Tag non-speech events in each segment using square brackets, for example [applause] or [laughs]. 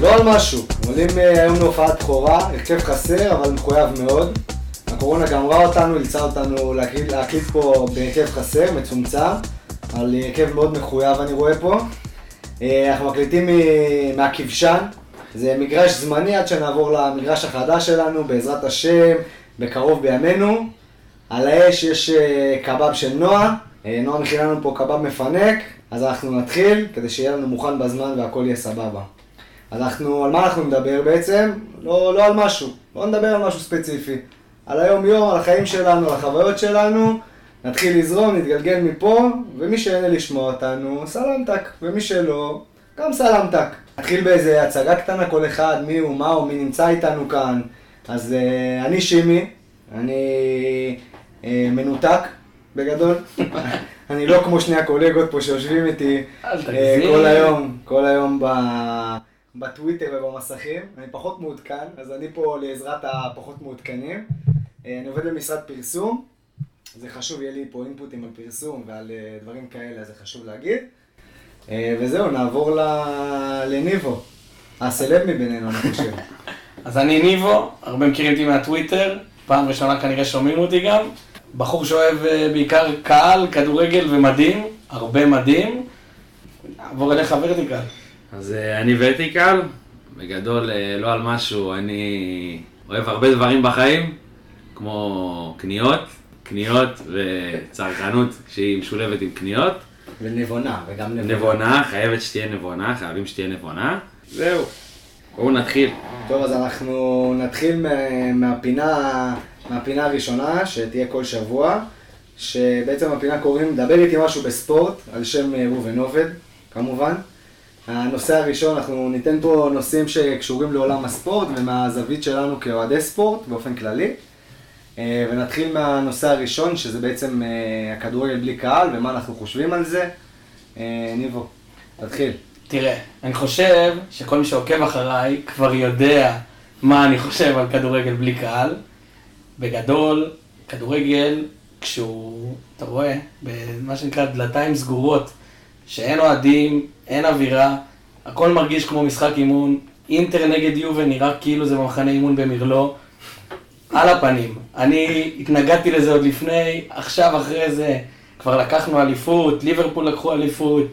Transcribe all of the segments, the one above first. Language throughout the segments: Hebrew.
לא על משהו, עולים אה, היום להופעת בכורה, הרכב חסר אבל מחויב מאוד. הקורונה גמרה אותנו, אילצה אותנו להקליט, להקליט פה בהרכב חסר, מצומצם, אבל הרכב מאוד מחויב אני רואה פה. אה, אנחנו מקליטים מהכבשן, זה מגרש זמני עד שנעבור למגרש החדש שלנו, בעזרת השם, בקרוב בימינו. על האש יש אה, קבב של נועה, נועה מכינה לנו פה קבב מפנק, אז אנחנו נתחיל כדי שיהיה לנו מוכן בזמן והכל יהיה סבבה. אנחנו, על מה אנחנו נדבר בעצם? לא, לא על משהו, לא נדבר על משהו ספציפי. על היום-יום, על החיים שלנו, על החוויות שלנו, נתחיל לזרום, נתגלגל מפה, ומי שיהנה לשמוע אותנו, סלמתק, ומי שלא, גם סלמתק. נתחיל באיזה הצגה קטנה כל אחד, מי הוא, מה הוא, מי נמצא איתנו כאן. אז uh, אני שימי, אני uh, מנותק בגדול. [laughs] אני לא כמו שני הקולגות פה שיושבים איתי תגזים. כל היום, כל היום ב... בטוויטר ובמסכים. אני פחות מעודכן, אז אני פה לעזרת הפחות מעודכנים. אה, אני עובד במשרד פרסום. זה חשוב, יהיה לי פה אינפוטים על פרסום ועל אה, דברים כאלה, זה חשוב להגיד. אה, וזהו, נעבור ל- לניבו. הסלב מבינינו, אני חושב. [laughs] אז אני ניבו, הרבה מכירים אותי מהטוויטר, פעם ראשונה כנראה שומעים אותי גם. בחור שאוהב בעיקר קהל, כדורגל ומדים, הרבה מדים. נעבור אליך ורטיקל. אז אה, אני ורטיקל, בגדול אה, לא על משהו, אני אוהב הרבה דברים בחיים, כמו קניות, קניות וצרכנות שהיא משולבת עם קניות. ונבונה, וגם נבונה. נבונה, חייבת שתהיה נבונה, חייבים שתהיה נבונה. זהו, בואו נתחיל. טוב, אז אנחנו נתחיל מה- מהפינה, מהפינה הראשונה, שתהיה כל שבוע, שבעצם הפינה קוראים, דבר איתי משהו בספורט, על שם אה, ראובן עובד, כמובן. הנושא הראשון, אנחנו ניתן פה נושאים שקשורים לעולם הספורט ומהזווית שלנו כאוהדי ספורט באופן כללי. אה, ונתחיל מהנושא הראשון, שזה בעצם אה, הכדורגל בלי קהל ומה אנחנו חושבים על זה. אה, ניבו, תתחיל. תראה, אני חושב שכל מי שעוקב אחריי כבר יודע מה אני חושב על כדורגל בלי קהל. בגדול, כדורגל, כשהוא, אתה רואה, במה שנקרא דלתיים סגורות, שאין אוהדים, אין אווירה, הכל מרגיש כמו משחק אימון, אינטר נגד יובל נראה כאילו זה במחנה אימון במרלו, על הפנים. אני התנגדתי לזה עוד לפני, עכשיו אחרי זה כבר לקחנו אליפות, ליברפול לקחו אליפות,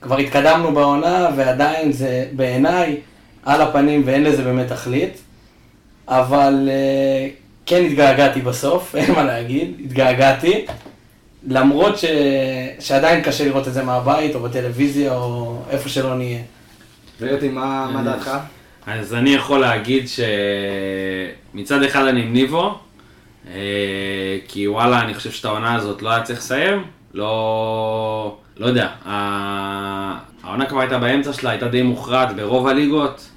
כבר התקדמנו בעונה, ועדיין זה בעיניי על הפנים ואין לזה באמת תכלית. אבל אה, כן התגעגעתי בסוף, [laughs] אין מה להגיד, התגעגעתי. למרות ש... שעדיין קשה לראות את זה מהבית, או בטלוויזיה, או איפה שלא נהיה. וראיתי, מה מה דעתך? אז אני יכול להגיד שמצד אחד אני עם ניבו, אה, כי וואלה, אני חושב שאת העונה הזאת לא היה צריך לסיים, לא, לא יודע, העונה כבר הייתה באמצע שלה, הייתה די מוכרעת ברוב הליגות,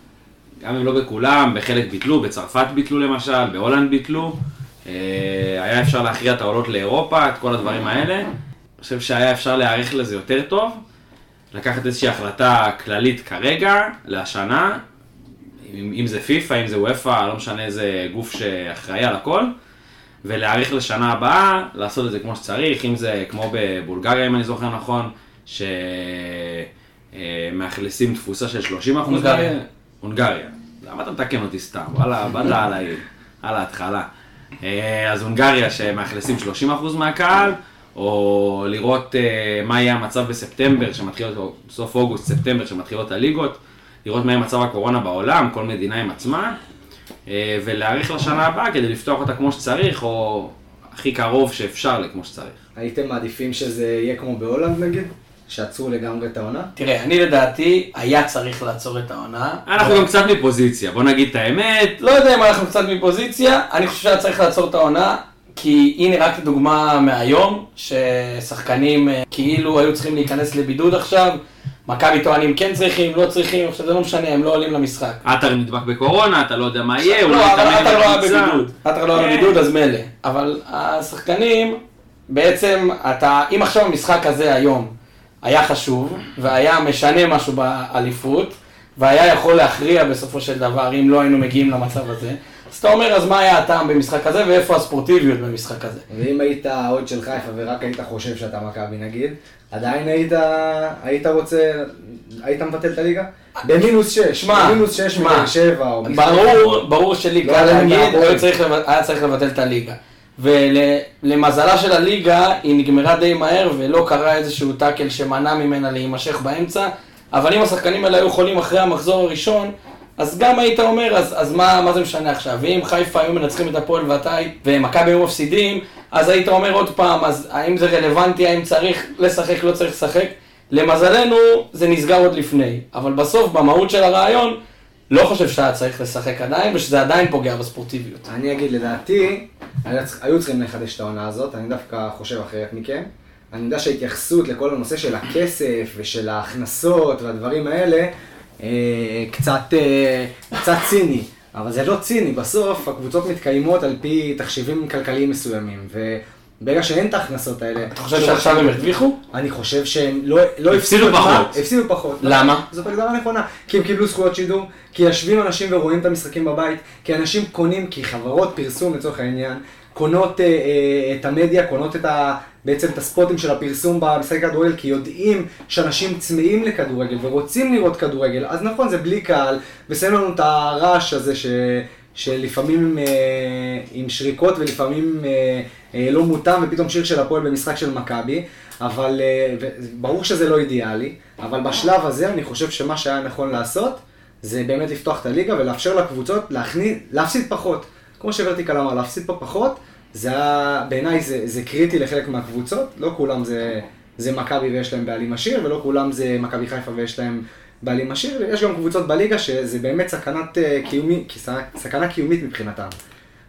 גם אם לא בכולם, בחלק ביטלו, בצרפת ביטלו למשל, בהולנד ביטלו, היה אפשר להכריע את העולות לאירופה, את כל הדברים האלה, אני חושב שהיה אפשר להיערך לזה יותר טוב, לקחת איזושהי החלטה כללית כרגע, לשנה, אם, אם זה פיפא, אם זה וופא, לא משנה איזה גוף שאחראי על הכל, ולהאריך לשנה הבאה, לעשות את זה כמו שצריך, אם זה כמו בבולגריה, אם אני זוכר נכון, שמאכלסים תפוסה של 30 אחוז. הונגריה. הונגריה. למה אתה מתקן אותי סתם? וואלה, באת על, ה- על ההתחלה. אה, אז הונגריה שמאכלסים 30% מהקהל, או לראות אה, מה יהיה המצב בספטמבר, שמתחילות, או סוף אוגוסט, ספטמבר, שמתחילות הליגות, לראות מה יהיה מצב הקורונה בעולם, כל מדינה עם עצמה, אה, ולהאריך לשנה הבאה כדי לפתוח אותה כמו שצריך, או הכי קרוב שאפשר לכמו שצריך. הייתם מעדיפים שזה יהיה כמו בהולנד נגיד? שעצרו לגמרי את העונה? תראה, אני לדעתי, היה צריך לעצור את העונה. אנחנו גם קצת מפוזיציה, בוא נגיד את האמת. לא יודע אם אנחנו קצת מפוזיציה, אני חושב שהיה צריך לעצור את העונה, כי הנה רק דוגמה מהיום, ששחקנים אה, כאילו היו צריכים להיכנס לבידוד עכשיו, מכבי טוענים כן צריכים, לא צריכים, עכשיו זה לא משנה, הם לא עולים למשחק. עטר נדבק בקורונה, אתה לא יודע מה יהיה, אולי לא, אבל יתאמן עם עטר לא היה. בבידוד, עטר לא היה כן. בבידוד אז מילא, אבל השחקנים, בעצם אתה, אם עכשיו המשחק הזה היום היה חשוב, והיה משנה משהו באליפות, והיה יכול להכריע בסופו של דבר, אם לא היינו מגיעים למצב הזה, אז אתה אומר, אז מה היה הטעם במשחק הזה, ואיפה הספורטיביות במשחק הזה? ואם היית אוהד של חיפה ורק היית חושב שאתה מכבי נגיד, עדיין היית, היית רוצה, היית מבטל את הליגה? במינוס 6, שמע, במינוס 6 שמע, מבאר שבע או ברור, ברור שלי לא לב- היה צריך לבטל את הליגה. ולמזלה של הליגה, היא נגמרה די מהר, ולא קרה איזשהו טאקל שמנע ממנה להימשך באמצע. אבל אם השחקנים האלה היו חולים אחרי המחזור הראשון, אז גם היית אומר, אז, אז מה, מה זה משנה עכשיו? ואם חיפה היו מנצחים את הפועל ואתה, ומכבי היו מפסידים, אז היית אומר עוד פעם, אז האם זה רלוונטי, האם צריך לשחק, לא צריך לשחק? למזלנו, זה נסגר עוד לפני. אבל בסוף, במהות של הרעיון, לא חושב שהיה צריך לשחק עדיין, ושזה עדיין פוגע בספורטיביות. אני אגיד, לדעתי, היו צריכים לחדש את העונה הזאת, אני דווקא חושב אחרת מכם. אני יודע שההתייחסות לכל הנושא של הכסף ושל ההכנסות והדברים האלה, אה, קצת, אה, קצת ציני. אבל זה לא ציני, בסוף הקבוצות מתקיימות על פי תחשיבים כלכליים מסוימים, וברגע שאין את ההכנסות האלה... אתה חושב שעכשיו הם הרוויחו? אני חושב שהם לא, לא הפסידו פחות. הפסידו פחות. למה? זאת הגדרה נכונה. כי הם קיבלו זכויות שידור, כי יושבים אנשים ורואים את המשחקים בבית, כי אנשים קונים, כי חברות פרסום לצורך העניין, קונות אה, אה, את המדיה, קונות את ה... בעצם את הספוטים של הפרסום במשחק כדורגל, כי יודעים שאנשים צמאים לכדורגל ורוצים לראות כדורגל. אז נכון, זה בלי קהל, ושמים לנו את הרעש הזה ש... שלפעמים אה, עם שריקות ולפעמים אה, אה, לא מותאם, ופתאום שיר של הפועל במשחק של מכבי, אבל אה, ברור שזה לא אידיאלי, אבל בשלב הזה אני חושב שמה שהיה נכון לעשות, זה באמת לפתוח את הליגה ולאפשר לקבוצות להכניס, להפסיד פחות. כמו שוורטיקל אמר, להפסיד פה פחות, זה היה, בעיניי זה, זה קריטי לחלק מהקבוצות, לא כולם זה, זה מכבי ויש להם בעלים עשיר, ולא כולם זה מכבי חיפה ויש להם בעלים עשיר, ויש גם קבוצות בליגה שזה באמת סכנת אה, קיומי, סכנה קיומית מבחינתם.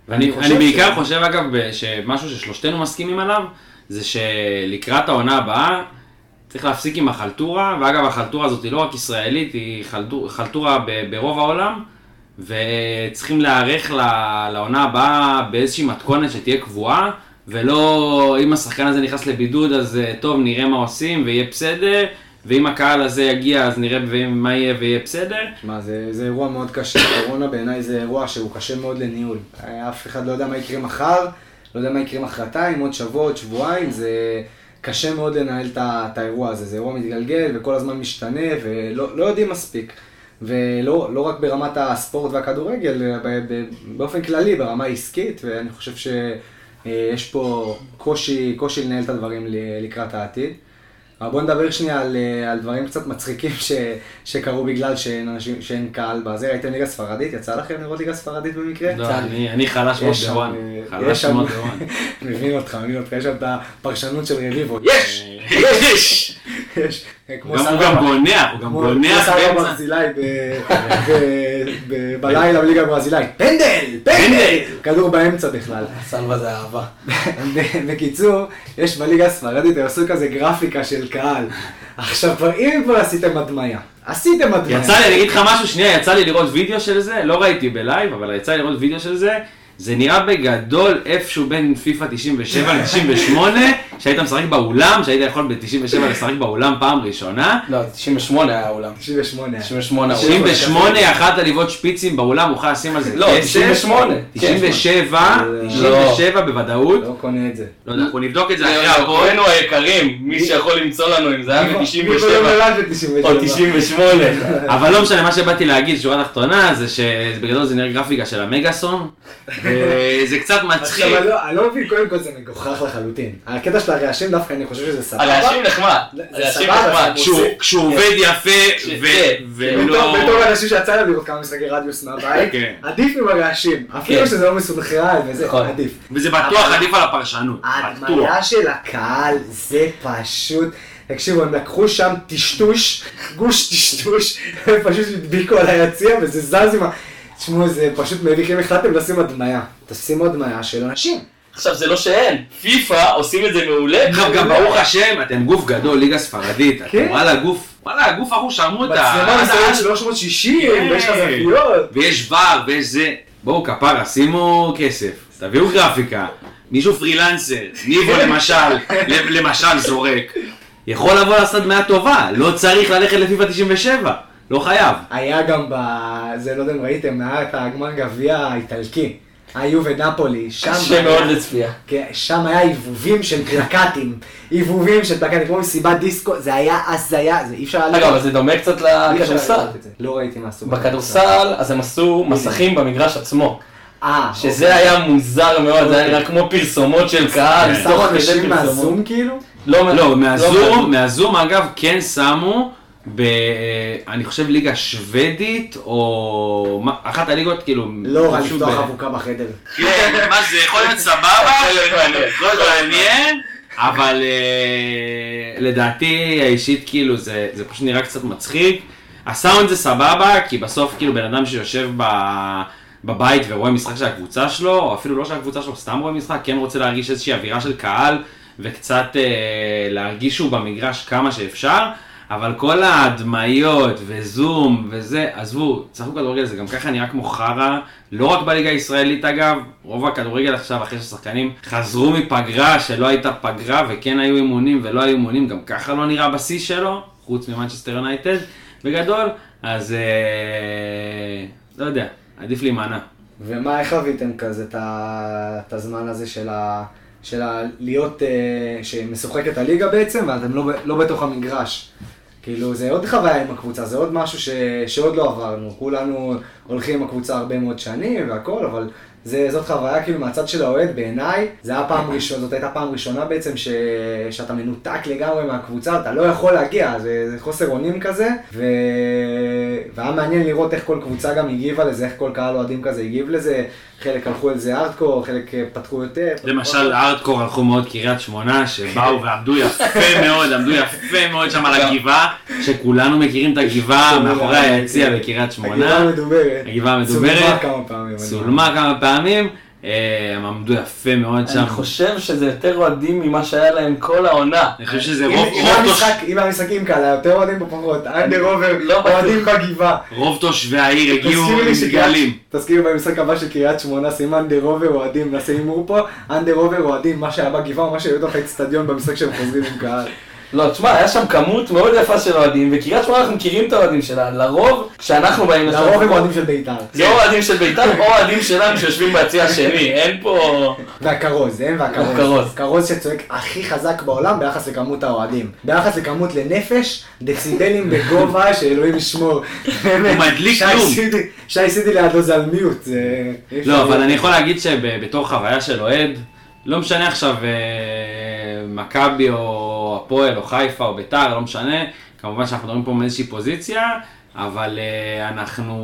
ואני אני חושב אני בעיקר ש- חושב אגב, שמשהו ששלושתנו מסכימים עליו, זה שלקראת העונה הבאה, צריך להפסיק עם החלטורה, ואגב החלטורה הזאת היא לא רק ישראלית, היא חלטור- חלטורה ב- ברוב העולם, וצריכים להיערך לעונה הבאה באיזושהי מתכונת שתהיה קבועה, ולא אם השחקן הזה נכנס לבידוד אז אה, טוב נראה מה עושים ויהיה בסדר, ואם הקהל הזה יגיע אז נראה מה יהיה ויהיה בסדר. שמע, זה, זה אירוע מאוד קשה, קורונה בעיניי זה אירוע שהוא קשה מאוד לניהול. אה, אף אחד לא יודע מה יקרה מחר, לא יודע מה יקרה מחרתיים, עוד שבוע, עוד שבועיים, זה קשה מאוד לנהל את האירוע הזה. זה אירוע מתגלגל וכל הזמן משתנה ולא לא יודעים מספיק. ולא לא רק ברמת הספורט והכדורגל, אלא באופן כללי, ברמה העסקית, ואני חושב שיש פה קושי, קושי לנהל את הדברים לקראת העתיד. אבל בואו נדבר שנייה על, אה, על דברים קצת מצחיקים ש, שקרו בגלל שאין, אנשים, שאין קהל בזה. ראיתם ליגה ספרדית? יצא לכם לראות ליגה ספרדית במקרה? לא, אני אני חלש מאוד בוואן, אה, חלש מאוד בוואן. [laughs] מבין אותך, מבין אותך, יש שם את הפרשנות של רביבו. יש! יש! יש! הוא גם גונח, הוא גם גונח כמו סבא באמצע. בלילה בליגה הברזילאית. פנדל! פנדל! כדור באמצע בכלל. סלווה זה אהבה. בקיצור, יש בליגה הספרדית, הם עשו כזה גרפיקה של קהל. עכשיו כבר, אם כבר עשיתם הדמיה, עשיתם הדמיה. יצא לי, אני אגיד לך משהו, שנייה, יצא לי לראות וידאו של זה, לא ראיתי ב live, אבל יצא לי לראות וידאו של זה. זה נראה בגדול איפשהו בין פיפא 97 ל-98, שהיית משחק באולם, שהיית יכול ב-97 לשחק באולם פעם ראשונה. לא, 98 היה האולם. 98. 98 היה. 98 יכלת לבעוט שפיצים באולם, הוא יכול לשים על זה לא, כסף. 98. 97, כן. 97 בוודאות. לא קונה את זה. לא יודע, אנחנו נבדוק את זה אחרי הפועל. אוהבינו היקרים, מי שיכול למצוא לנו אם זה היה מי ב-97 כבר לא נולד ב-97? או 98. אבל לא משנה, מה שבאתי להגיד, שורה תחתונה, זה שבגדול זה נראה גרפיקה של המגאסון, וזה קצת מצחיק. לא- אני לא מבין, קודם כל זה מגוחך לחלוטין. הקטע של הרעשים דווקא, אני חושב שזה סבבה. הרעשים נחמד. זה הרעשים סבבה, נחמד. זה כשהוא- כשהוא עובד יפה, כן, ו- כן. ולא... בתור אנשים שיצא להם לראות כמה משחקי רדיוס מהבית, כן. עדיף עם הרעשים. אפילו. שזה לא מסונכרן וזה, נכון. עדיף. וזה בטוח עדיף על הפרשנות. ההדמיה של הקהל זה פשוט, תקשיבו, הם לקחו שם טשטוש, גוש טשטוש, הם פשוט הדביקו על היציע וזה זז עם ה... תשמעו, זה פשוט מביך, אם החלטתם לשים הדמיה, תשימו הדמיה של אנשים. עכשיו זה לא שאין, פיפא עושים את זה מעולה. גם גם ברוך השם, אתם גוף גדול, ליגה ספרדית. אתם כן. וואלה גוף, וואלה, הגוף ההוא שרמוטה. מצלמה עד- מסתובבת עד- 360, כן. ויש לך זוויות. ויש ור, ויש זה. בואו כפרה, שימו כסף, תביאו גרפיקה. מישהו פרילנסר, ניבו למשל, למשל זורק. יכול לבוא לעשות דמיה טובה, לא צריך ללכת לפיפא 97. לא חייב. היה גם ב... זה לא יודע אם ראיתם, היה את הגמר גביע האיטלקי. היו ונפולי, שם קשה מאוד לצפייה. כן, שם היה עיבובים של פלקטים, עיבובים של פלקטים, כמו מסיבת דיסקו, זה היה הזיה, זה אי אפשר... אגב. אבל זה דומה קצת לכדורסל. לא ראיתי מה עשו. בכדורסל, אז הם עשו מסכים במגרש עצמו. אה, שזה היה מוזר מאוד, זה היה נראה כמו פרסומות של קהל. שמו אנשים פרסומות. מהזום כאילו? לא, לא, מהזום, מהזום. מהזום אגב כן שמו, ב... אני חושב ליגה שוודית, או אחת הליגות כאילו... לא רע משהו לפתוח אבוקה בחדר. כן, מה זה יכול להיות סבבה? [laughs] לא מעניין. אבל אה, לדעתי האישית כאילו זה, זה פשוט נראה קצת מצחיק. הסאונד זה סבבה, כי בסוף כאילו בן אדם שיושב ב, בבית ורואה משחק של הקבוצה שלו, או אפילו לא של הקבוצה שלו, סתם רואה משחק, כן רוצה להרגיש איזושהי אווירה של קהל, וקצת אה, להרגיש שהוא במגרש כמה שאפשר. אבל כל ההדמיות וזום וזה, עזבו, צחקו כדורגל זה גם ככה נראה כמו חרא, לא רק בליגה הישראלית אגב, רוב הכדורגל עכשיו אחרי ששחקנים חזרו מפגרה שלא הייתה פגרה וכן היו אימונים ולא היו אימונים, גם ככה לא נראה בשיא שלו, חוץ ממנצ'סטר יונייטד בגדול, אז אה, לא יודע, עדיף להימנע. ומה, איך חוויתם כזה את הזמן הזה של ה... של ה... להיות, אה, שמשוחקת הליגה בעצם, ואתם לא, לא בתוך המגרש. כאילו, זה עוד חוויה עם הקבוצה, זה עוד משהו ש... שעוד לא עברנו. כולנו הולכים עם הקבוצה הרבה מאוד שנים והכל, אבל זה, זאת חוויה כאילו מהצד של האוהד בעיניי, זה היה פעם ראשונה, זאת הייתה פעם ראשונה בעצם ש... שאתה מנותק לגמרי מהקבוצה, אתה לא יכול להגיע, זה, זה חוסר אונים כזה, ו... והיה מעניין לראות איך כל קבוצה גם הגיבה לזה, איך כל קהל אוהדים כזה הגיב לזה, חלק הלכו על זה ארדקור, חלק אה, פתחו יותר. [laughs] למשל ארדקור הלכו מאוד קריית שמונה, שבאו [laughs] ועמדו יפה מאוד, עמדו יפה מאוד שם על הגבעה, שכולנו מכירים את הגבעה [laughs] מאחורי היציע בקריית הגבעה שמונה. המדוברת. הגבעה המדוברת. צולמה כמה פעמים. צולמה כמה פעמים, הם עמדו יפה מאוד שם. אני חושב שזה יותר אוהדים ממה שהיה להם כל העונה. אני חושב שזה רוב אם המשחקים כאלה, יותר אוהדים בפחות, אנדר עובר, לא. אוהדים בגבעה. רוב תושבי העיר הגיעו עם שקריית- דגלים. תזכיר לי במשחק הבא של קריית שמונה, שים אנדר עובר אוהדים, נעשה הימור פה, אנדר עובר אוהדים מה שהיה בגבעה מה שהיה בתוך האצטדיון במשחק שהם חוזרים עם קהל. לא, תשמע, היה שם כמות מאוד יפה של אוהדים, וקריית שמונה אנחנו מכירים את האוהדים שלה, לרוב, כשאנחנו באים לשם, לרוב הם אוהדים של בית"ר. זה או אוהדים של בית"ר או אוהדים שלנו שיושבים ביציע השני, אין פה... והכרוז, הם והכרוז. הכרוז. כרוז שצועק הכי חזק בעולם ביחס לכמות האוהדים. ביחס לכמות לנפש, דציבלים בגובה, שאלוהים ישמור. הוא מדליק כלום. שי סידי לידו זה על מיוט. לא, אבל. אני יכול להגיד שבתור חוויה של אוהד, לא משנה עכשיו אה, מכבי או הפועל או חיפה או ביתר, לא משנה, כמובן שאנחנו מדברים פה מאיזושהי פוזיציה, אבל אה, אנחנו...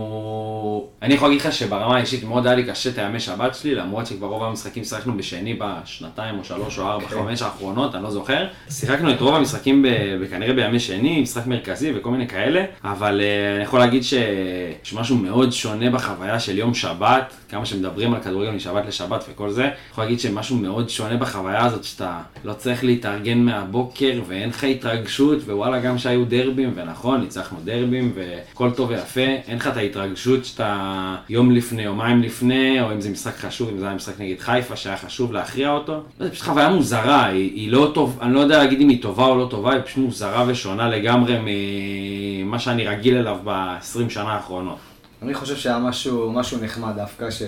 אני יכול להגיד לך שברמה האישית מאוד היה לי קשה את הימי שבת שלי, למרות שכבר רוב המשחקים שיחקנו בשני בשנתיים או שלוש או ארבע, כן. חמש האחרונות, אני לא זוכר. שיחקנו את רוב המשחקים ב- כנראה בימי שני, משחק מרכזי וכל מיני כאלה, אבל אה, אני יכול להגיד שיש משהו מאוד שונה בחוויה של יום שבת, כמה שמדברים על כדורגל משבת לשבת וכל זה, אני יכול להגיד שמשהו מאוד שונה בחוויה הזאת, שאתה לא צריך להתארגן מהבוקר ואין לך התרגשות, ווואלה גם שהיו דרבים, ונכון, ניצחנו דרבים והכל טוב ויפה, אין לך את ההתרגשות שאתה יום לפני, יומיים לפני, או אם זה משחק חשוב, אם זה היה משחק נגד חיפה שהיה חשוב להכריע אותו, זה פשוט חוויה מוזרה, היא, היא לא טוב, אני לא יודע להגיד אם היא טובה או לא טובה, היא פשוט מוזרה ושונה לגמרי ממה שאני רגיל אליו ב-20 שנה האחרונות. אני חושב שהיה משהו, משהו נחמד דווקא, ש...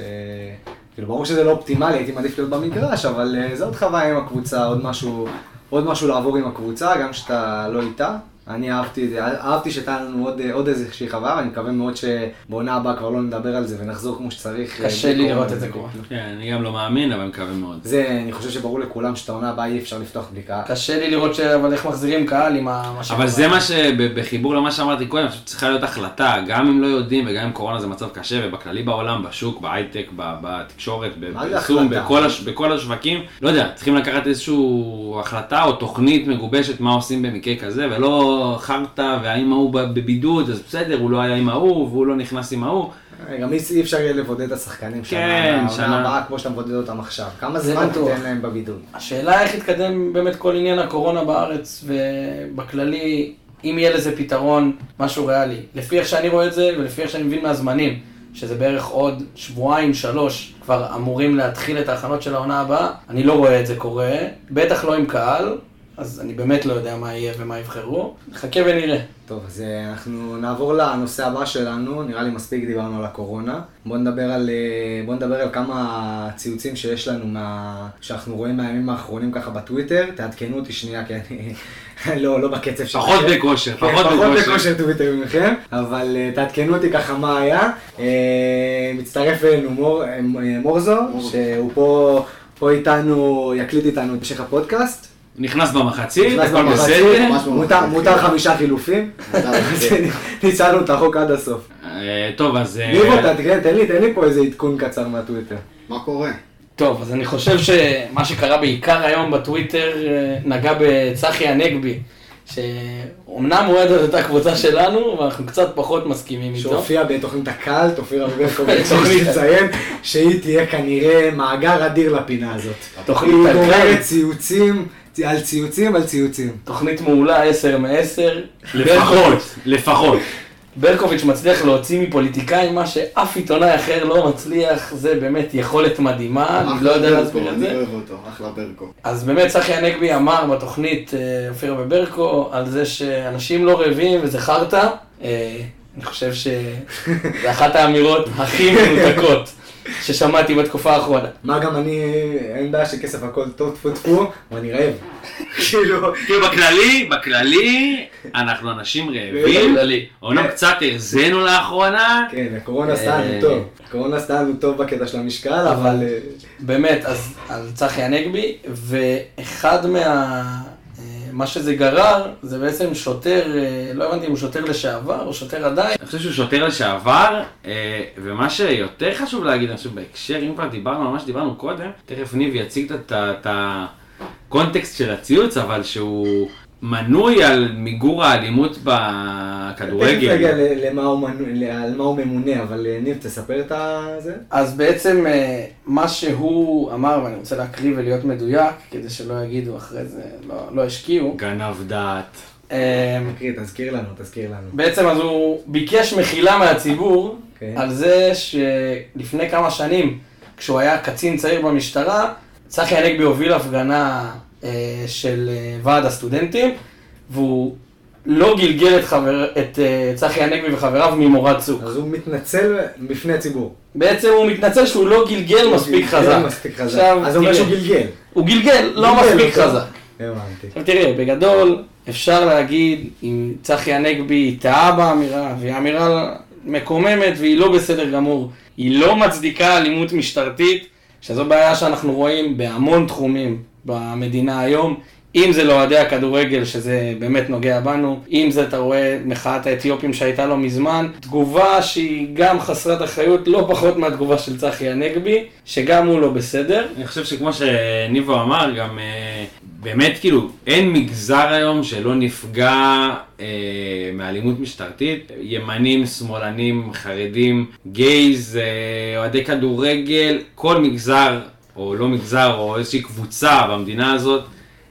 כאילו, ברור שזה לא אופטימלי, הייתי מעדיף להיות במגרש, אבל אה, זה עוד חוויה עם הקבוצה, עוד משהו, עוד משהו לעבור עם הקבוצה, גם שאתה לא איתה. אני אהבתי את זה, אהבתי שהייתה לנו עוד, אה, עוד איזושהי חוויה, ואני מקווה מאוד שבעונה הבאה כבר לא נדבר על זה ונחזור כמו שצריך. אה, קשה לי לראות את זה קורה. כלום. כן, אני גם לא מאמין, אבל מקווה מאוד. זה, אני חושב שברור לכולם שאת העונה הבאה אי אפשר לפתוח בלי קהל. קשה לי לראות ש... אבל איך מחזירים קהל עם ה... אבל זה מה שבחיבור למה שאמרתי קודם, שצריכה להיות החלטה, גם אם לא יודעים וגם אם קורונה זה מצב קשה, ובכללי בעולם, בשוק, בהייטק, בתקשורת, בפרסום? בכל, הש... בכל השווקים, לא יודע, צריכים לקחת איזושהי החלטה או תוכנית מגובשת מה עושים במקרה כזה, ולא חרטא והאם ההוא בבידוד, אז בסדר, הוא לא היה עם ההוא, והוא לא נכנס עם ההוא. גם אי אפשר יהיה לבודד את השחקנים כן, שנה, שנה. הבאה כמו שאתה מבודד אותם עכשיו. כמה זה זמן. תיתן להם בבידוד? השאלה איך יתקדם באמת כל עניין הקורונה בארץ, ובכללי, אם יהיה לזה פתרון, משהו ריאלי. לפי איך שאני רואה את זה, ולפי איך שאני מבין מהזמנים, שזה בערך עוד שבועיים, שלוש, כבר אמורים להתחיל את ההכנות של העונה הבאה, אני לא רואה את זה קורה, בטח לא עם קהל, אז אני באמת לא יודע מה יהיה ומה יבחרו. נחכה ונראה. טוב, אז אה, אנחנו נעבור לנושא הבא שלנו, נראה לי מספיק דיברנו על הקורונה. בואו נדבר על, אה, בוא נדבר על כמה ציוצים שיש לנו, מה, שאנחנו רואים מהימים האחרונים ככה בטוויטר. תעדכנו אותי שנייה, כי אני [laughs] לא, לא בקצב שלכם. פחות בכושר, כן, פחות פחות בכושר. בכושר טוויטר ממכם, אבל אה, תעדכנו אותי ככה מה היה. מצטרף אלינו מור, מורזו, שהוא פה, פה איתנו, יקליט איתנו את המשך הפודקאסט. נכנס במחצית, נכנס הכל במחצית, מותר- חמישה חילופים. [laughs] כן. ניצלנו את החוק עד הסוף. אה, טוב, אז... אה, ניבו, תעדכן, תן לי, תן לי פה איזה עדכון קצר מהטוויטר. מה קורה? טוב, אז אני חושב שמה שקרה בעיקר היום בטוויטר אה, נגע בצחי הנגבי, שאומנם אוהד את אותה קבוצה שלנו, ואנחנו קצת פחות מסכימים איתו. שהופיע בתוכנית הקאלט, אופירה ברקוביץ', תוכנית- צריך לציין שהיא תהיה כנראה מאגר אדיר לפינה הזאת. תוכנית היא הקאלט. גוררת ציוצים, על ציוצים על ציוצים. תוכנית מעולה, 10 מ-10. לפחות, לפחות. ברקוביץ' מצליח להוציא מפוליטיקאים מה שאף עיתונאי אחר לא מצליח, זה באמת יכולת מדהימה, אני לא יודע אחלה להסביר ברקו, את אני זה. אוהב אותו, אחלה ברקו. אז באמת צחי הנגבי אמר בתוכנית אה, אופירה וברקו על זה שאנשים לא רעבים וזה חרטא. אה, אני חושב שזה אחת האמירות הכי מנותקות [laughs] ששמעתי בתקופה האחרונה. מה גם אני, אין בעיה שכסף הכל טוב, טפו טפו, אבל אני רעב. כאילו, כאילו בכללי, בכללי, אנחנו אנשים רעבים. בכללי. אומנם קצת הרזינו לאחרונה. כן, הקורונה עשתה לנו אה. טוב. הקורונה עשתה לנו טוב בקטע של המשקל, אבל... אה, באמת, אז צחי הנגבי, ואחד מה... מה שזה גרר, זה בעצם שוטר, אה, לא הבנתי אם הוא שוטר לשעבר או שוטר עדיין, אני חושב שהוא שוטר לשעבר, אה, ומה שיותר חשוב להגיד, אני חושב בהקשר, אם כבר דיברנו על מה שדיברנו קודם, תכף ניב יציג את הקונטקסט של הציוץ, אבל שהוא מנוי על מיגור האלימות תכף בכדורגל. ל- למה הוא מנו- על מה הוא ממונה, אבל אה, ניב, תספר את זה. אז בעצם אה, מה שהוא אמר, ואני רוצה להקריא ולהיות מדויק, כדי שלא יגידו אחרי זה, לא, לא השקיעו, גנב דעת. אה, תקריא, תזכיר לנו, תזכיר לנו. בעצם אז הוא ביקש מחילה מהציבור כן. על זה שלפני כמה שנים, כשהוא היה קצין צעיר במשטרה, צחי הנגבי הוביל הפגנה של אה, ועד הסטודנטים, והוא לא גלגל את, חבר, את אה, צחי הנגבי וחבריו ממורד צוק. אז הוא מתנצל בפני הציבור. בעצם הוא מתנצל שהוא לא גלגל מספיק גלגל חזק. מספיק חזק. עכשיו, אז הוא אומר שהוא גלגל. הוא גלגל, לא גלגל מספיק אותו. חזק. הבנתי. עכשיו תראה, בגדול, אפשר להגיד אם צחי הנגבי טעה באמירה, והיא אמירה מקוממת והיא לא בסדר גמור, היא לא מצדיקה אלימות משטרתית, שזו בעיה שאנחנו רואים בהמון תחומים במדינה היום. אם זה לאוהדי הכדורגל, שזה באמת נוגע בנו, אם זה, אתה רואה, מחאת האתיופים שהייתה לא מזמן, תגובה שהיא גם חסרת אחריות, לא פחות מהתגובה של צחי הנגבי, שגם הוא לא בסדר. אני חושב שכמו שניבו אמר, גם אה, באמת כאילו אין מגזר היום שלא נפגע אה, מאלימות משטרתית. ימנים, שמאלנים, חרדים, גייז, אה, אוהדי כדורגל, כל מגזר או לא מגזר או איזושהי קבוצה במדינה הזאת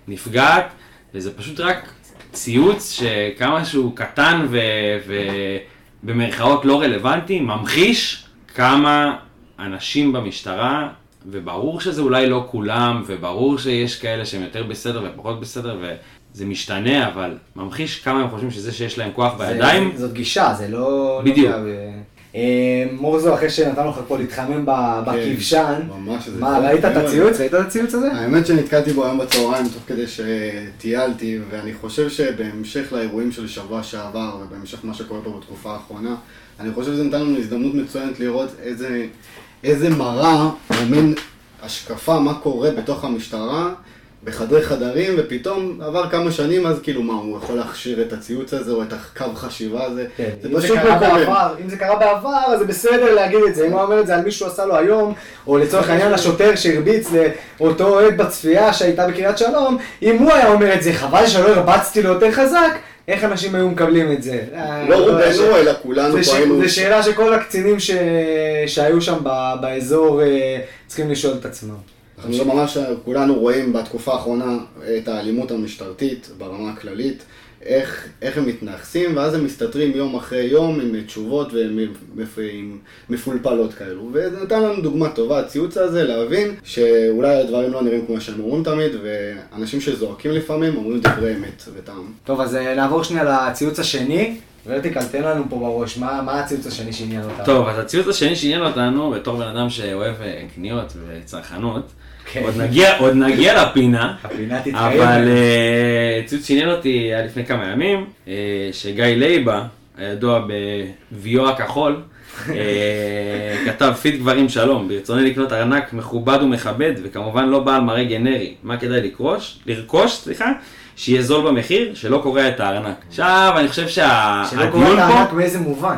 נפגעת, וזה פשוט רק ציוץ שכמה שהוא קטן ובמרכאות לא רלוונטי, ממחיש כמה אנשים במשטרה, וברור שזה אולי לא כולם, וברור שיש כאלה שהם יותר בסדר ופחות בסדר, וזה משתנה, אבל ממחיש כמה הם חושבים שזה שיש להם כוח זה- בידיים. זאת גישה, זה לא... בדיוק. לא ב- אה, מורזו, אחרי שנתנו לך פה להתחמם בכבשן, איזה מה, ראית את מאוד. הציוץ? ראית את הציוץ הזה? האמת שנתקלתי בו היום בצהריים תוך כדי שטיילתי, ואני חושב שבהמשך לאירועים של שבוע שעבר, ובהמשך מה שקורה פה בתקופה האחרונה, אני חושב שזה נתן לנו הזדמנות מצוינת לראות איזה, איזה מראה, או מין השקפה מה קורה בתוך המשטרה, בחדרי חדרים, ופתאום עבר כמה שנים, אז כאילו מה, הוא יכול להכשיר את הציוץ הזה, או את הקו חשיבה הזה, כן, זה אם זה קרה. בעבר, אם זה קרה בעבר, אז זה בסדר להגיד את זה. אם הוא אומר את זה על מישהו עשה לו היום, או לצורך העניין השוטר שהרביץ לאותו אוהד בצפייה שהייתה בקריית שלום, אם הוא היה אומר את זה, חבל שלא הרבצתי לו יותר חזק, איך אנשים היו מקבלים את זה? לא רובנו, אלא כולנו פה היינו... זה שאלה שכל הקצינים שהיו שם באזור אה, צריכים לשאול את עצמם. אנחנו לא ממש כולנו רואים בתקופה האחרונה את האלימות המשטרתית ברמה הכללית. איך, איך הם מתנכסים, ואז הם מסתתרים יום אחרי יום עם תשובות ומפולפלות כאלו. וזה נתן לנו דוגמה טובה, הציוץ הזה, להבין שאולי הדברים לא נראים כמו שהם אומרים תמיד, ואנשים שזועקים לפעמים אומרים דברי אמת וטעם. טוב, אז אה, נעבור שנייה לציוץ השני. ורטיקל, תן לנו פה בראש, מה, מה הציוץ השני שעניין אותנו? טוב, אז הציוץ השני שעניין אותנו, בתור בן אדם שאוהב אה, קניות וצרכנות, כן. עוד נגיע, עוד נגיע לפינה, הפינה תתקיים. אבל אה, ציוץ שעניין אותי היה לפני כמה ימים, אה, שגיא לייבה, הידוע בביו הכחול, אה, [laughs] כתב פיד גברים שלום, ברצוני לקנות ארנק מכובד ומכבד, וכמובן לא בעל מראה גנרי. מה כדאי לקרוש? לרכוש, סליחה? שיהיה זול במחיר, שלא קורע את הארנק. עכשיו, אני חושב שלא קורא שהדיון את פה, הענק באיזה מובן.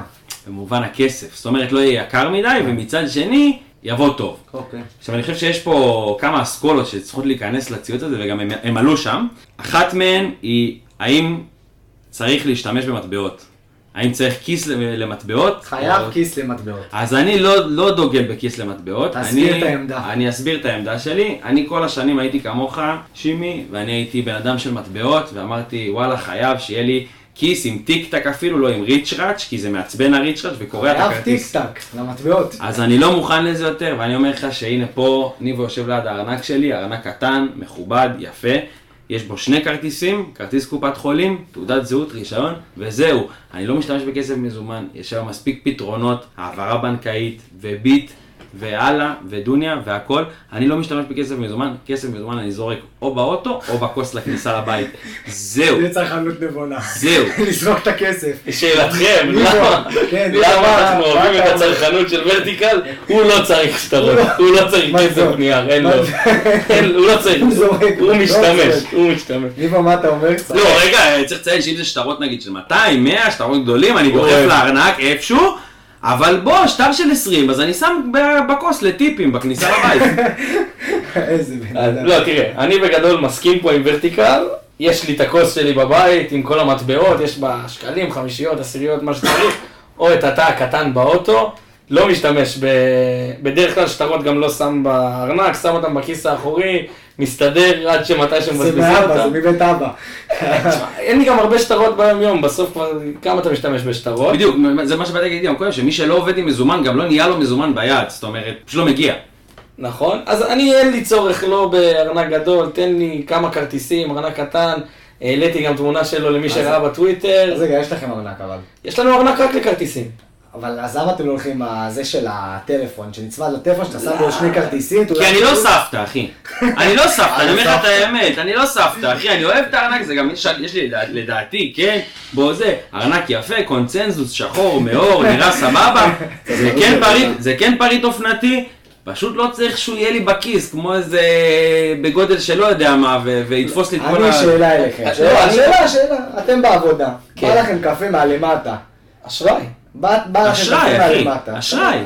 במובן הכסף, זאת אומרת לא יהיה יקר מדי, ומצד שני, יבוא טוב. אוקיי. עכשיו אני חושב שיש פה כמה אסכולות שצריכות להיכנס לציוץ הזה וגם הם, הם עלו שם. אחת מהן היא האם צריך להשתמש במטבעות. האם צריך כיס למטבעות? חייב או- כיס למטבעות. אז אני לא, לא דוגל בכיס למטבעות. תסביר אני, את העמדה. אני אסביר את העמדה שלי. אני כל השנים הייתי כמוך, שימי, ואני הייתי בן אדם של מטבעות, ואמרתי, וואלה, חייב שיהיה לי כיס עם טיק טק אפילו, לא עם ריצ'ראץ', כי זה מעצבן הריצ'ראץ' וקורע את חייב הכרטיס. טיק טק למטבעות. אז אני לא מוכן לזה יותר, ואני אומר לך שהנה פה, ניבו יושב ליד הארנק שלי, ארנק קטן, מכובד, יפה. יש בו שני כרטיסים, כרטיס קופת חולים, תעודת זהות, רישיון, וזהו. אני לא משתמש בכסף מזומן, יש היום מספיק פתרונות, העברה בנקאית, וביט, והלאה, ודוניה, והכל. אני לא משתמש בכסף מזומן, כסף מזומן אני זורק או באוטו, או בכוס לכניסה לבית. זהו, זה צרכנות נבונה. זהו. [laughs] לזרוק את הכסף. שאלתכם, [laughs] למה כן, אנחנו אוהבים את? הצרכנות של ורטיקל? הוא לא צריך שטרות, הוא לא צריך כסף? נייר, אין לו. הוא לא צריך, הוא [laughs] זורק, הוא לא משתמש. הוא משתמש. ניבו, מה אתה אומר? לא, רגע, צריך לציין שאם זה שטרות נגיד של 200, 100, שטרות גדולים, אני דוחף. לארנק איפשהו, אבל בוא, שטר של 20, אז אני שם בכוס לטיפים בכניסה לבית. [laughs] איזה בן אדם. לא, תראה, אני בגדול מסכים פה עם ורטיקל, יש לי את הכוס שלי בבית עם כל המטבעות, יש בה שקלים, חמישיות, עשיריות, מה שצריך, או את התא הקטן באוטו, לא משתמש, ב... בדרך כלל שטרות גם לא שם בארנק, שם אותם בכיס האחורי, מסתדר עד שמתי זה שמבזבזים מאבא, זה אותם. מבית אבא. אין לי גם הרבה שטרות ביום יום, בסוף כבר, כמה אתה משתמש בשטרות? בדיוק, זה מה שבאתי להגיד גם קודם, שמי שלא עובד עם מזומן, גם לא נהיה לו מזומן ביד, זאת אומרת, פשוט לא מגיע. נכון, אז אני אין לי צורך לא בארנק גדול, תן לי כמה כרטיסים, ארנק קטן, העליתי גם תמונה שלו למי שראה בטוויטר, אז רגע, יש לכם ארנק אבל. יש לנו ארנק רק לכרטיסים. אבל אז למה אתם לא הולכים עם הזה של הטלפון, שנצמד לטלפון, שאתה שם בו שני כרטיסים? כי אני לא סבתא, אחי. אני לא סבתא, אני אומר לך את. האמת, אני לא סבתא, אחי, אני אוהב את הארנק, זה גם, יש- לי לדע- לדעתי, כן, בוא זה, ארנק יפה, קונצנזוס, שחור, מאור, נראה סבבה, [laughs] זה כן פריט, זה כן פריט אופנתי, פשוט לא צריך שהוא יהיה לי בכיס, כמו איזה, בגודל שלא יודע מה, ויתפוס לי את כל אני שאלה אליכם. לא, שאלה, שאלה. אתם בעבודה. כן. בא לכם קפה מהלמטה. אשראי. בא לכם אשראי, אחי. אשראי.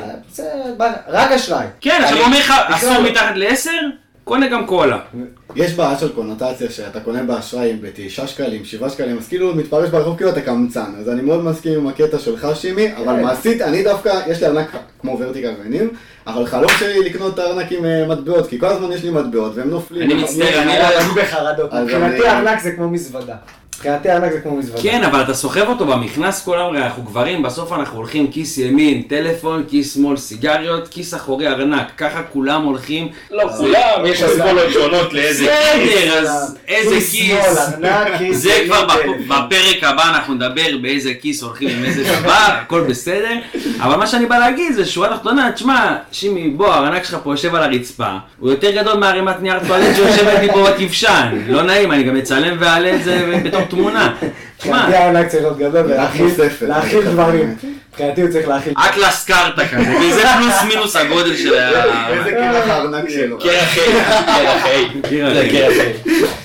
רק אשראי. כן, עכשיו הוא אומר לך, אסור. מתחת לעשר, קונה גם קולה. יש בעיה של קונוטציה שאתה קונה באשראי בתשעה שקלים, שבעה שקלים, אז כאילו מתפרש ברחוב כאילו אתה קמצן. אז אני מאוד מסכים עם הקטע שלך שימי, אבל כן. מעשית אני דווקא, יש לי ארנק כמו ורטיקל וניב, אבל חלום שלי לקנות ארנק עם אה, מטבעות, כי כל הזמן יש לי מטבעות והם נופלים. אני מצטער, אני- אני בחרדות. מבחינתי ארנק זה כמו מזוודה. מבחינתי ארנק זה כמו מזוודה. כן, אבל אתה סוחב אותו במכנס כל היום, הרי אנחנו גברים, בסוף אנחנו הולכים כיס ימין, טלפון, כיס שמאל, סיגריות, כיס אחורי ארנק, ככה כולם הולכים. לא כולם, יש אסכולות שונות לאיזה בסדר, אז איזה כיס כיס. כיס זה כבר. בפרק הבא אנחנו נדבר באיזה כיס הולכים עם איזה דבר, הכל בסדר. אבל מה שאני בא להגיד זה שורה תחתונה, תשמע, שימי, בוא, הארנק שלך פה יושב על הרצפה, הוא יותר גדול מערימת נייר טואלט שיושבת לי פה בכבשן. לא נעים, אני גם אצלם ואעלה את זה בתור תמונה. [laughs] תשמע, מבחינתי הארנק צריך להיות גדול ולהכיל דברים. מבחינתי הוא צריך להכיל. אטלס קארטה כזה, וזה פלוס מינוס הגודל של ה... איזה קרח הארנק שלו. קרח A, קרח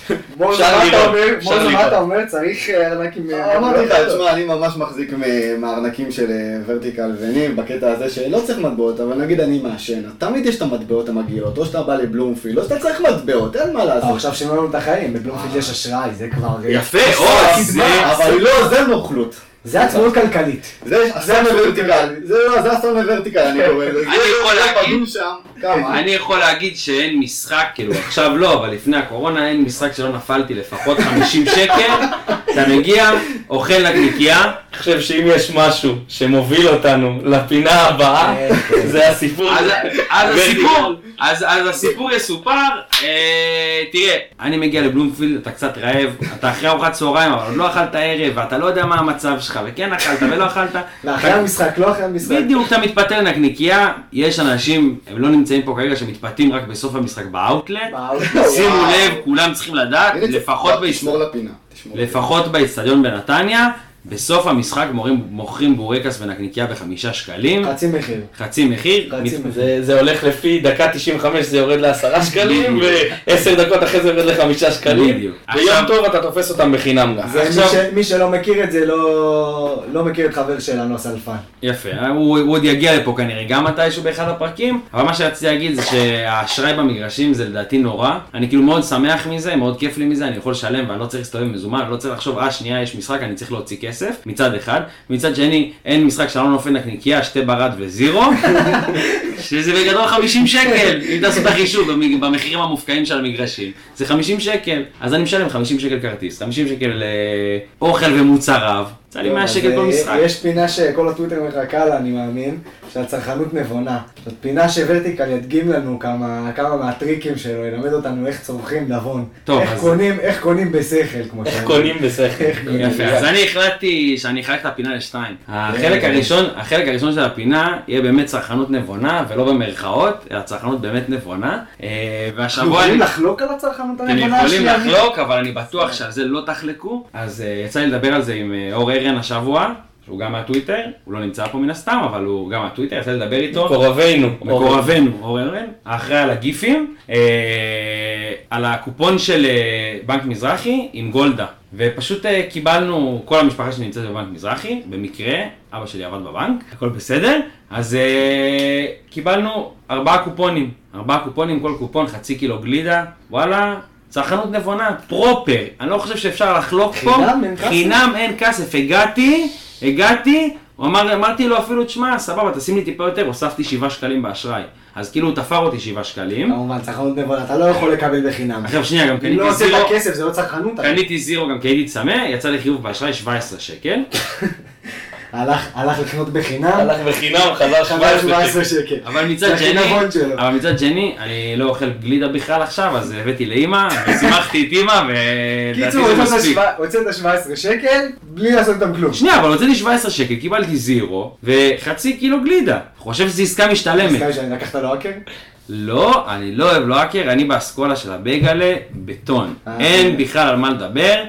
A, מוזה, מה אתה אומר? אפשר מוזה, מה לראות. אתה אומר? צריך אה, ארנק עם... אמרתי לך, תשמע, אני ממש מחזיק מהארנקים של אה, ורטיקל וניב בקטע הזה שלא צריך מטבעות, אבל נגיד אני מעשן, תמיד יש את המטבעות המגעילות, או שאתה בא לבלומפילד, או שאתה צריך מטבעות, אין מה אה, לעשות. עכשיו שינו לנו את החיים, בבלומפילד יש אשראי, זה כבר... יפה, או, אבל זה... אבל לא, זה נוכלות. זה עצמאות כלכלית. זה אסון לוורטיקל, זה לא, זה אסון לוורטיקל, אני קורא לזה. [laughs] [laughs] אני יכול להגיד- שאין משחק, כאילו עכשיו לא, אבל לפני הקורונה אין משחק שלא נפלתי לפחות 50 שקל, אתה מגיע, אוכל נקניקייה, אני חושב שאם יש משהו שמוביל אותנו לפינה הבאה, זה הסיפור. אז, ורטיקל. הסיפור, אז, אז הסיפור יסופר, אה, תראה, אני מגיע לבלומפילד, אתה קצת רעב, אתה אחרי ארוחת צהריים, אבל עוד לא אכלת ערב, ואתה לא יודע מה המצב שלך, וכן אכלת ולא אכלת. לאחרי המשחק, לא אחרי המשחק. בדיוק, אתה מתפתה לנקניקייה, יש אנשים, הם לא נמצאים פה כרגע, שמתפתים רק בסוף המשחק באאוטלט. באאוטלט. שימו. לב, כולם צריכים לדעת, לפחות לא, תשמור לפינה. לפחות באצטדיון בנתניה, בסוף המשחק מורים- מוכרים בורקס ונקניקייה בחמישה שקלים, חצי מחיר. חצי מחיר, חצי מת- מחיר. זה, זה הולך לפי דקה 95 זה יורד לעשרה שקלים. ועשר דקות אחרי זה יורד לחמישה שקלים. בדיוק. ביום עכשיו- טוב אתה תופס אותם בחינם גם. זה מי עכשיו- ש- מי שלא מכיר את זה, לא לא מכיר את חבר שלנו, הסלפן. יפה, הוא, הוא עוד יגיע לפה כנראה גם מתישהו באחד הפרקים, אבל מה שרציתי להגיד זה שהאשראי במגרשים זה לדעתי נורא. אני כאילו מאוד שמח מזה, מאוד כיף לי מזה, אני יכול לשלם ואני לא צריך להסתובב מזומן, אני לא צריך לחשוב, אה שנייה יש משחק, אני צריך להוציא כסף, מצד אחד. מצד שני, אין משחק לא נופל נקניקייה, שתי ברד וזירו, [laughs] שזה בגדול 50 שקל, אם תעשו את החישוב במחירים המופקעים של המגרשים, זה 50 שקל. אז אני משלם 50 שקל כרטיס, 50 שקל אה, אוכל ומוצריו, יצא לי 100 אז, שקל כל אה, משחק. יש פינה שכל הטוויטר מחכה לה, אני מאמין, של הצרכנות נבונה. זאת פינה שוורטיקל ידגים לנו כמה כמה מהטריקים שלו, ילמד אותנו איך צורכים נבון. טוב, איך אז- קונים- איך קונים בשכל, כמו איך שאומרים. קונים בשכל. יפה, אז אני החלטתי שאני אחלק את הפינה לשתיים. החלק הראשון, החלק הראשון של הפינה יהיה באמת צרכנות נבונה, ולא במרכאות, אלא צרכנות באמת נבונה. אה, אנחנו והשבוע יכולים. לחלוק על הצרכנות אתם הנבונה יכולים השנייה? לחלוק, אבל אני בטוח שעל זה לא תחלקו. אז אה, יצא לי לדבר על זה עם אה, אור ארן השבוע, שהוא גם מהטוויטר, הוא לא נמצא פה מן הסתם, אבל הוא גם מהטוויטר, יצא לדבר איתו. מקורבינו. מקורבנו, אור ארן, האחראי על הגיפים, אה, על הקופון של אה, בנק מזרחי עם גולדה. ופשוט אה, קיבלנו, כל המשפחה שלי נמצאת בבנק מזרחי, במקרה, אבא שלי עבד בבנק, הכל בסדר, אז אה, קיבלנו ארבעה קופונים, ארבעה קופונים, כל קופון חצי קילו גלידה, וואלה. צרכנות נבונה, פרופר, אני לא חושב שאפשר לחלוק פה, חינם אין כסף? חינם אין כסף, הגעתי, הגעתי, הוא אמר, אמרתי לו אפילו, תשמע, סבבה, תשים לי טיפה יותר, הוספתי 7 שקלים באשראי. אז כאילו הוא תפר אותי 7 שקלים. כמובן, צרכנות נבונה, אתה לא יכול לקבל בחינם. עכשיו שנייה, גם אם קניתי לא הוצאת זירו, כסף, זה לא צרכנות. קניתי זירו גם כי הייתי צמא, יצא לי חיוב באשראי 17 שקל. [laughs] הלך הלך לקנות בחינם, הלך בחינם, חזר חבל 17 17 שקל. אבל מצד זה שני, החינבון שלו. אבל מצד שני, אני לא אוכל גלידה בכלל עכשיו, אז הבאתי לאימא, ושימחתי את אימא, ולדעתי קיצור, זה מספיק. שבע- הוצאת 17 שקל, בלי לעשות איתם כלום. שנייה, אבל הוצאתי 17 שקל, קיבלתי זירו, וחצי קילו גלידה. חושב שזו עסקה משתלמת. סתם שאני לקחת לו האקר? לא, אני לא אוהב לואקר, אני באסכולה של הבייגלה, בטון. אה. אין בכלל על מה לדבר.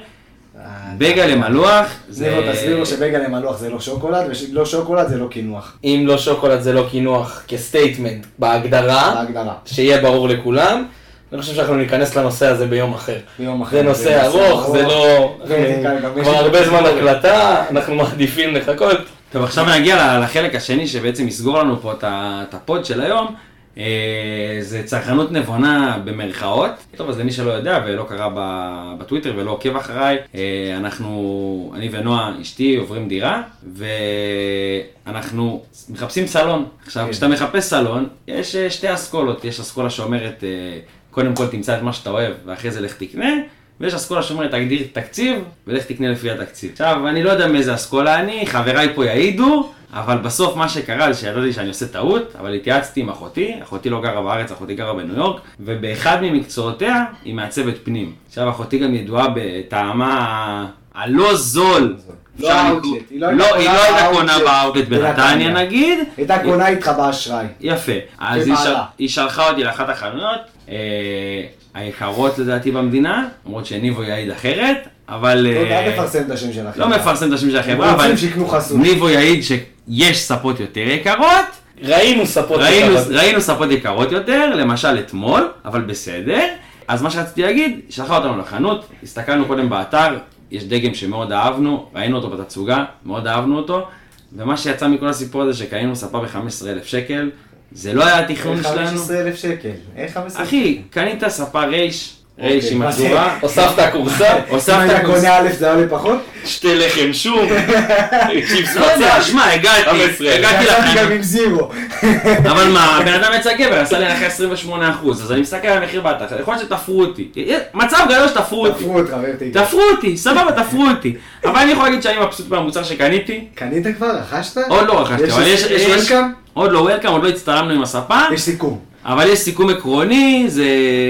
בייגלה מלוח, זה... זירו, תסביר לו שבייגלה מלוח זה לא שוקולד, ולא שוקולד זה לא קינוח. אם לא שוקולד זה לא קינוח כסטייטמנט בהגדרה, בהגדרה. שיהיה ברור לכולם. אני חושב שאנחנו ניכנס לנושא הזה ביום אחר. ביום אחר. זה נושא ארוך, זה לא... כבר הרבה זמן. הקלטה, אנחנו מעדיפים לחכות. טוב, עכשיו נגיע לחלק השני שבעצם יסגור לנו פה את הפוד של היום. אה, זה צרכנות נבונה במרכאות. טוב, אז למי שלא יודע ולא קרא בטוויטר ולא עוקב אחריי, אה, אנחנו, אני ונועה, אשתי, עוברים דירה, ואנחנו מחפשים סלון. עכשיו, כן. כשאתה מחפש סלון, יש אה, שתי אסכולות. יש אסכולה שאומרת, קודם כל תמצא את מה שאתה אוהב, ואחרי זה לך תקנה. ויש אסכולה שאומרת, תגדיר תקציב, ולך תקנה לפי התקציב. עכשיו, אני לא יודע מאיזה אסכולה אני, חבריי פה יעידו, אבל בסוף מה שקרה זה שידעתי שאני עושה טעות, אבל התייעצתי עם אחותי, אחותי לא גרה בארץ, אחותי גרה בניו יורק, ובאחד ממקצועותיה היא מעצבת פנים. עכשיו, אחותי גם ידועה בטעמה הלא זול. לא לקרוא- היא לא לא, הייתה קונה לא באאוטלט קונה באאוטלט בנתניה. נגיד. הייתה קונה איתך באשראי. יפה. אז. היא שלחה אותי לאחת החנויות, אה, היקרות לדעתי במדינה, למרות שניבו יעיד אחרת, אבל... לא, אה, אל תפרסם את השם של החברה. לא מפרסם את השם של החברה, אבל רוצים שיקנו חסות. ניבו יעיד שיש ספות יותר יקרות, ראינו ספות ראינו, יקרות. ראינו ספות יקרות יותר, למשל אתמול, אבל בסדר. אז מה שרציתי להגיד, שלחה אותנו לחנות, הסתכלנו קודם באתר, יש דגם שמאוד אהבנו, ראינו אותו בתצוגה, מאוד אהבנו אותו, ומה שיצא מכל הסיפור הזה שקנינו ספה ב-15,000 שקל, זה לא היה התכנון שלנו. 15,000 שקל. איך 15,000? אחי, קנית ספה רייש, רייש אוקיי, עם? הצורה, הוספת כורסה, [laughs] אם הוספת כוס- קונה א' זה עולה פחות? שתי לחם שום, [laughs] צ'יפס לא יודע, בצל. שמע, הגעתי, 15. הגעתי יצאתי גם לחיים. עם זירו. [laughs] אבל מה, הבן אדם יצא גבר, עשה לי הנחה 28%, אז אני מסתכל על המחיר באתר, יכול להיות שתפרו אותי. מצב גדול שתפרו אותי. תפרו אותך. תפרו אותי, סבבה, תפרו אותי. אבל אני יכול להגיד שאני מבסוט מהמוצר שקניתי. קנית כבר? רכשת? עוד לא רכשתי, אבל יש... יש יש- וולקאם? עוד לא וולקאם, עוד לא הצטלמנו עם הספק, יש סיכום. אבל יש סיכום עקרוני, זה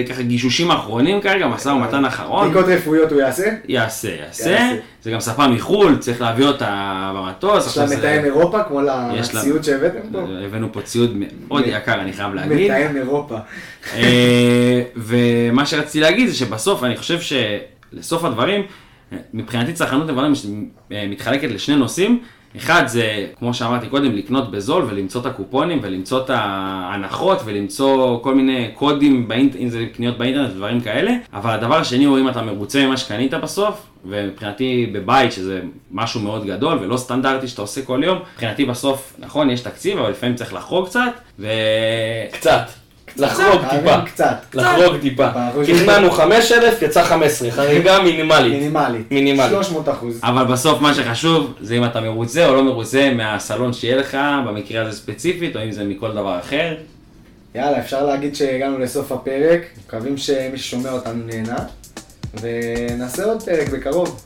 ככה גישושים אחרונים כרגע, משא ומתן אחרון. בדיקות רפואיות הוא יעשה? יעשה, יעשה. זה גם ספה מחו"ל, צריך להביא אותה במטוס. יש לה מתאם אירופה כמו לציוד שהבאתם פה? הבאנו פה ציוד מאוד יקר, אני חייב להגיד. מתאם אירופה. אה, ומה שרציתי להגיד זה שבסוף אני חושב שלסוף הדברים, מבחינתי צרכנות אה, מתחלקת לשני נושאים. אחד זה, כמו שאמרתי קודם, לקנות בזול ולמצוא את הקופונים ולמצוא את ההנחות ולמצוא כל מיני קודים, באינט... אם זה קניות באינטרנט ודברים כאלה. אבל הדבר השני הוא אם אתה מרוצה ממה שקנית בסוף, ומבחינתי בבית, שזה משהו מאוד גדול ולא סטנדרטי שאתה עושה כל יום, מבחינתי בסוף, נכון, יש תקציב, אבל לפעמים צריך לחרוג קצת, ו... קצת. לחרוג טיפה. קצת. לחרוג. טיפה. תכננו 5,000, יצא 15. [laughs] חריגה מינימלית. מינימלית. מינימלית. 300 אחוז. אבל בסוף מה שחשוב זה אם אתה מרוצה או לא מרוצה מהסלון שיהיה לך, במקרה הזה ספציפית, או אם זה מכל דבר אחר. יאללה, אפשר להגיד שהגענו לסוף הפרק. מקווים שמי ששומע אותנו נהנה. ונעשה עוד פרק בקרוב.